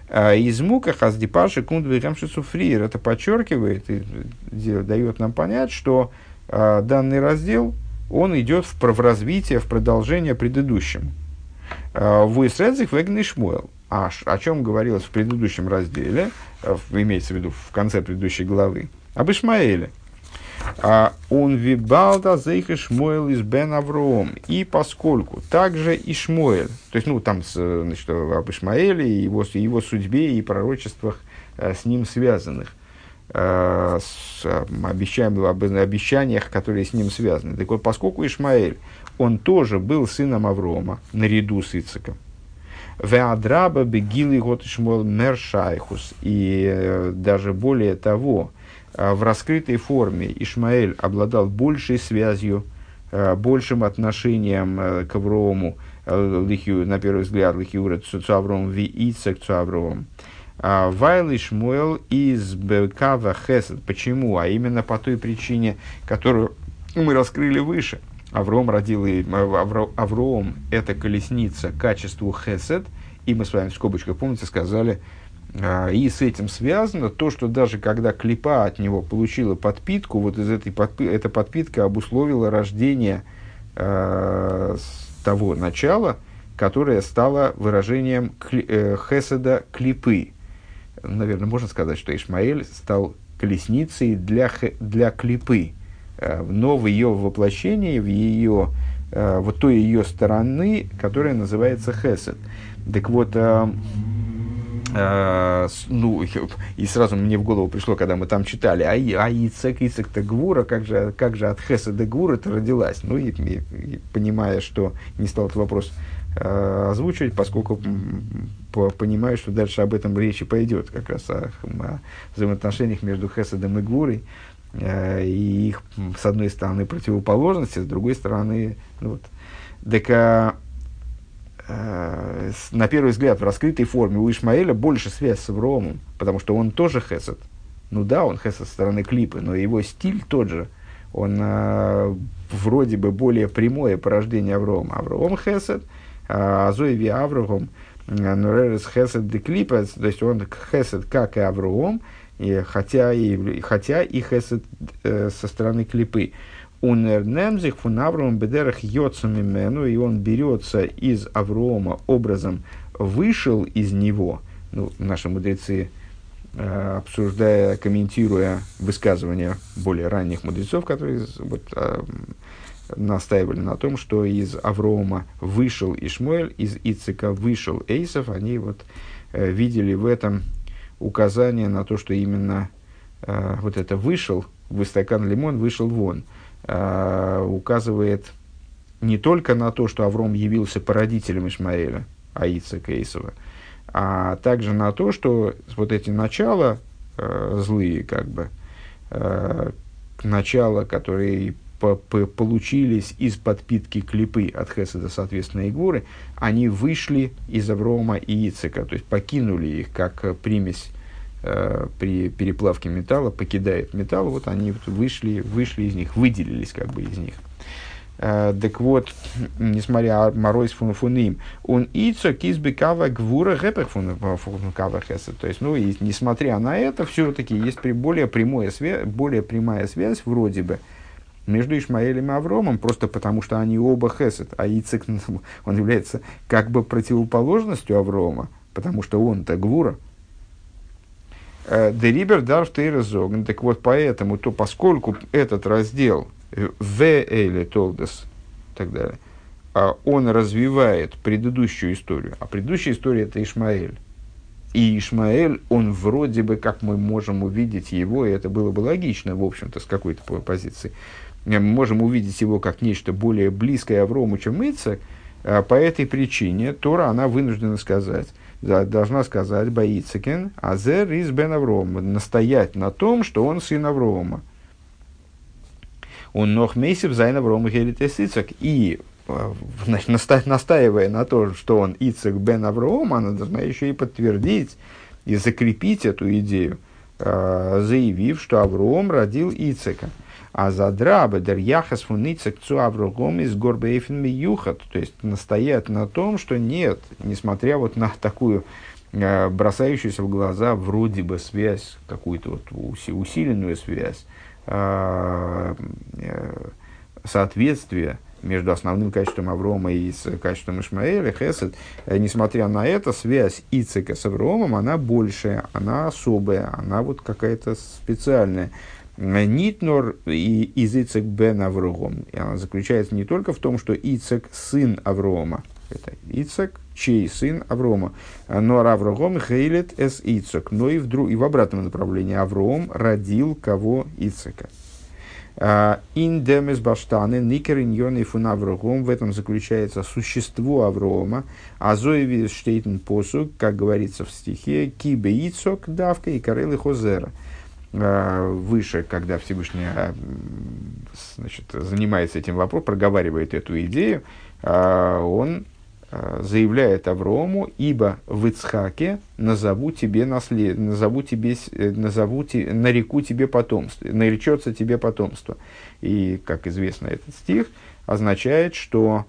А из мука хаздипаши кундвигамши суфриер. Это подчеркивает и дает нам понять, что а, данный раздел, он идет в, в развитие, в продолжение предыдущему. А, в Исредзих вегн Шмуэл. А о чем говорилось в предыдущем разделе, имеется в виду в конце предыдущей главы, об Ишмаэле. А он вибалда зейх Ишмоэл из Бен Авроом. И поскольку также Ишмоэль, то есть, ну, там, значит, об Ишмаэле, и его, его судьбе и пророчествах э, с ним связанных, э, с обещанием, об обещаниях, которые с ним связаны. Так вот, поскольку Ишмаэль, он тоже был сыном Аврома, наряду с Ициком, Веадраба бегилы год Ишмол мершайхус. И даже более того, в раскрытой форме Ишмаэль обладал большей связью, большим отношением к Аврому, на первый взгляд, лихиура цуавром ви ицек цуавром. Вайлы Шмуэл из Бекава Хесед. Почему? А именно по той причине, которую мы раскрыли выше. Авром родил и Авром это колесница качеству Хесед. И мы с вами в скобочках, помните, сказали, а, и с этим связано то, что даже когда клипа от него получила подпитку, вот из этой подпи- эта подпитка обусловила рождение э, того начала, которое стало выражением кли- э, хеседа клипы наверное, можно сказать, что Ишмаэль стал колесницей для, для клипы, э, но в ее воплощении, в ее, э, вот той ее стороны, которая называется хесед. Так вот, э, ну, и сразу мне в голову пришло, когда мы там читали, а, а Ицек, Ицек-то Гвура, как же, как же от Хеседа Гвура-то родилась? Ну, и, и, и, понимая, что не стал этот вопрос Э, озвучивать, поскольку по, понимаю, что дальше об этом речи пойдет, как раз о, о взаимоотношениях между Хесадом и Гвурой, э, и их, с одной стороны, противоположности, с другой стороны, ну, вот, так, э, на первый взгляд, в раскрытой форме у Ишмаэля больше связь с Авромом, потому что он тоже Хесад. Ну да, он Хесад со стороны клипы, но его стиль тот же. Он э, вроде бы более прямое порождение Аврома. Авром Хесад – Азоеви Аврогом, Нуререс Хесед Деклипец, то есть он Хесед, как и Аврогом, и хотя, и, хотя и Хесед э, со стороны клипы. Унернемзих фун Авром бедерах йоцамимену, и он берется из Аврома образом вышел из него. Ну, наши мудрецы, э, обсуждая, комментируя высказывания более ранних мудрецов, которые вот, э, настаивали на том, что из Аврома вышел Ишмуэль, из Ицика вышел Эйсов, они вот э, видели в этом указание на то, что именно вот это вышел, в стакан лимон вышел вон, указывает не только на то, что Авром явился породителем Ишмаэля, а Ицика Эйсова, а также на то, что вот эти начала э, злые, как бы, э, начала, которые получились из подпитки клипы от Хеседа, соответственно, и Гуры, они вышли из Аврома и Ицека, то есть покинули их как примесь э, при переплавке металла, покидает металл, вот они вышли, вышли из них, выделились как бы из них. Э, так вот, несмотря Моройс фун фуним, он ицо кизбекава гвура гэпэх фун кава хесед. То есть, ну, и несмотря на это, все-таки есть более, прямая связь, более прямая связь, вроде бы, между Ишмаэлем и Авромом, просто потому что они оба хесед, а Ицек, он является как бы противоположностью Аврома, потому что он-то гвура. Э, Дерибер дарф тейрезоген. Так вот, поэтому, то поскольку этот раздел в Эйле Толдес так далее, а он развивает предыдущую историю, а предыдущая история это Ишмаэль. И Ишмаэль, он вроде бы, как мы можем увидеть его, и это было бы логично, в общем-то, с какой-то позиции, мы можем увидеть его как нечто более близкое Аврому, чем Ицек, а по этой причине Тора, она вынуждена сказать, должна сказать Баицекен, Азер из Бен Аврома, настоять на том, что он сын Аврома. Он нох месяц зайн Аврома Ицек. И э, значит, настаивая на том, что он Ицек Бен Аврома, она должна еще и подтвердить и закрепить эту идею, э, заявив, что Авром родил Ицека. А за драба дер яхас фуницек цу авругом из горбейфен юхат. То есть настоять на том, что нет, несмотря вот на такую э, бросающуюся в глаза вроде бы связь, какую-то вот усиленную связь, э, э, соответствие между основным качеством Аврома и качеством Ишмаэля, Хесед, несмотря на это, связь Ицека с Авромом, она большая, она особая, она вот какая-то специальная. Нитнор и из Ицек бен Аврогом. И она заключается не только в том, что Ицек сын Аврома. Это Ицек, чей сын Аврома. Но Аврогом Хейлет эс Ицок. Но и в, друг, и в обратном направлении Авром родил кого Ицека. Индемес баштаны никериньоны фун Аврогом. В этом заключается существо Аврома. Азоеви штейтен посук, как говорится в стихе, кибе Ицок давка и карелы хозера выше, когда Всевышний значит, занимается этим вопросом, проговаривает эту идею, он заявляет Аврому, ибо в Ицхаке назову тебе наслед, назову тебе, назову, нареку тебе потомство, наречется тебе потомство. И, как известно, этот стих означает, что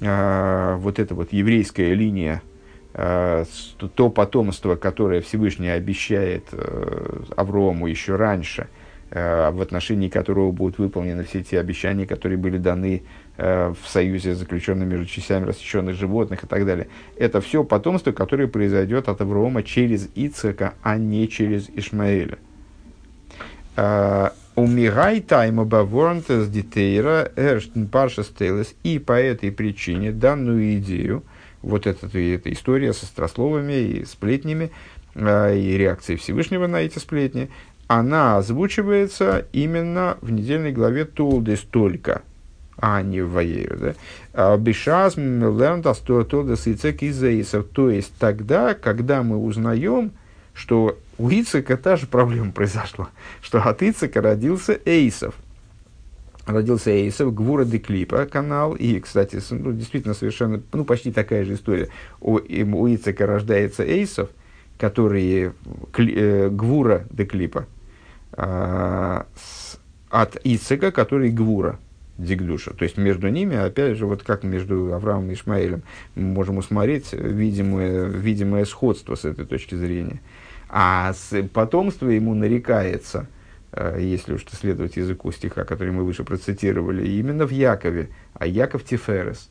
э, вот эта вот еврейская линия, э, то потомство, которое Всевышний обещает э, Аврому еще раньше, э, в отношении которого будут выполнены все те обещания, которые были даны Э, в союзе, заключенном между частями рассеченных животных и так далее. Это все потомство, которое произойдет от Авраама через Ицека, а не через Ишмаэля. Э, Умирай тайма баворнтес дитейра эрштен парша стейлес. И по этой причине данную идею, вот эта, эта история со страсловами и сплетнями, э, и реакцией Всевышнего на эти сплетни, она озвучивается именно в недельной главе Тулдес только – а не в Ваеру. Да? А Бешаз Милернтас Тодес Ицек из Эйсов. То есть тогда, когда мы узнаем, что у Ицека та же проблема произошла, что от Ицека родился Эйсов. Родился Эйсов, Гвура де Клипа канал, и, кстати, ну, действительно совершенно, ну, почти такая же история. У, у Ицека рождается Эйсов, который э, Гвура де Клипа, э, от Ицека, который Гвура, Дигдуша. То есть между ними, опять же, вот как между Авраамом и Ишмаэлем, мы можем усмотреть видимое, видимое сходство с этой точки зрения. А с потомство ему нарекается, если уж следовать языку стиха, который мы выше процитировали, именно в Якове, а Яков Тиферес.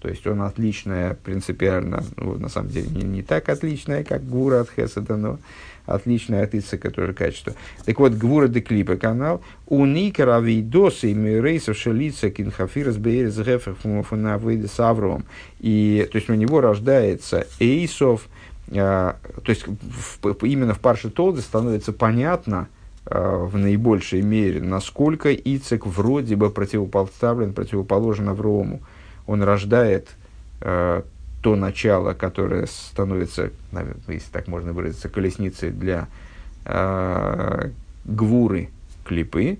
То есть он отличная принципиально, ну, на самом деле не, не так отличная, как Гура от Хеседа, но отличное от Ицека тоже качество. Так вот, Гвура де Клипа канал. У Никера Вейдоса и Мирейсов Шелица Кинхафирас Бейрес Гефер Фунавейда с Авром. И, то есть, у него рождается Эйсов, а, то есть, в, именно в Парше Толде становится понятно, в наибольшей мере, насколько Ицек вроде бы противопоставлен, противоположен Аврому. Он рождает а, то начало, которое становится, если так можно выразиться, колесницей для э, гвуры клипы,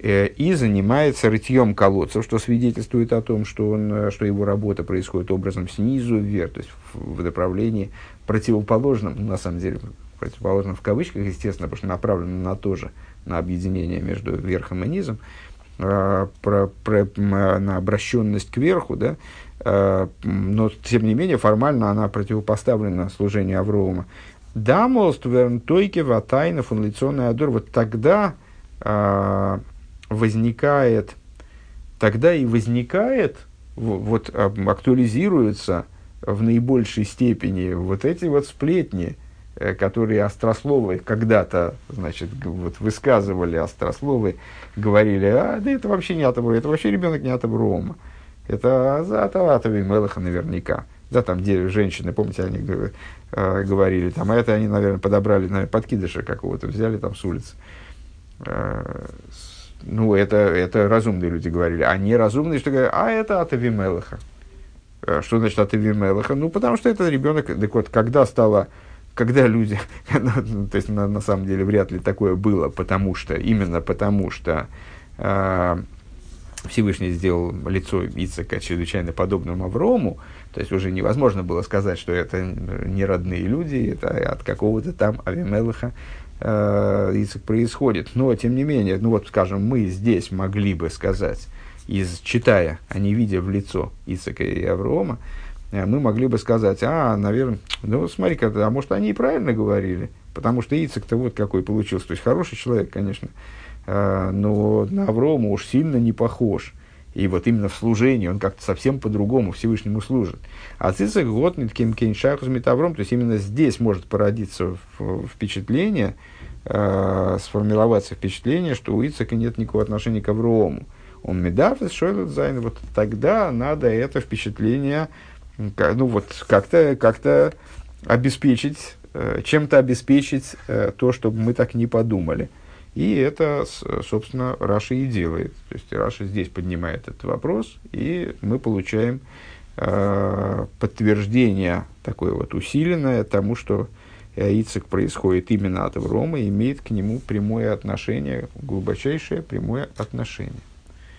э, и занимается рытьем колодцев, что свидетельствует о том, что, он, что его работа происходит образом снизу вверх, то есть в, в направлении противоположном, на самом деле противоположном в кавычках, естественно, потому что направлено на то же, на объединение между верхом и низом, э, про, про, на обращенность к верху, да, Э, но тем не менее формально она противопоставлена служению Аврома. Дамолст вернтойке ватайна фунляционный адор. Вот тогда э, возникает, тогда и возникает, вот актуализируются в наибольшей степени вот эти вот сплетни, которые острословы когда-то, значит, вот высказывали острословы, говорили, а, да это вообще не от это вообще ребенок не от. Это за Атаватови Мелаха наверняка. Да, там где женщины, помните, они э, говорили, там, а это они, наверное, подобрали, наверное, подкидыша какого-то, взяли там с улицы. Э, ну, это, это разумные люди говорили. А неразумные, что говорят, а это от Авимелаха. Э, что значит от Авимелаха? Ну, потому что это ребенок, так вот, когда стало, когда люди, ну, то есть, на, на самом деле, вряд ли такое было, потому что, именно потому что э, Всевышний сделал лицо Ицека чрезвычайно подобным Аврому, то есть уже невозможно было сказать, что это не родные люди, это от какого-то там Авимелаха э, Ицек происходит. Но, тем не менее, ну вот, скажем, мы здесь могли бы сказать, из, читая, а не видя в лицо Ицека и Аврома, э, мы могли бы сказать, а, наверное, ну смотри-ка, а может они и правильно говорили, потому что Ицек-то вот какой получился, то есть хороший человек, конечно, а, но на Аврома уж сильно не похож. И вот именно в служении он как-то совсем по-другому Всевышнему служит. А цицик готнит кем кейншахус метавром, то есть именно здесь может породиться впечатление, э, сформироваться впечатление, что у Ицека нет никакого отношения к Аврому. און מ'דארף עס זיין, вот тогда надо это впечатление ну вот как-то как обеспечить, э, чем-то обеспечить э, то, чтобы мы так не подумали. И это, собственно, Раши и делает. То есть Раши здесь поднимает этот вопрос, и мы получаем э, подтверждение такое вот усиленное тому, что Ицек происходит именно от Аврома, имеет к нему прямое отношение, глубочайшее прямое отношение.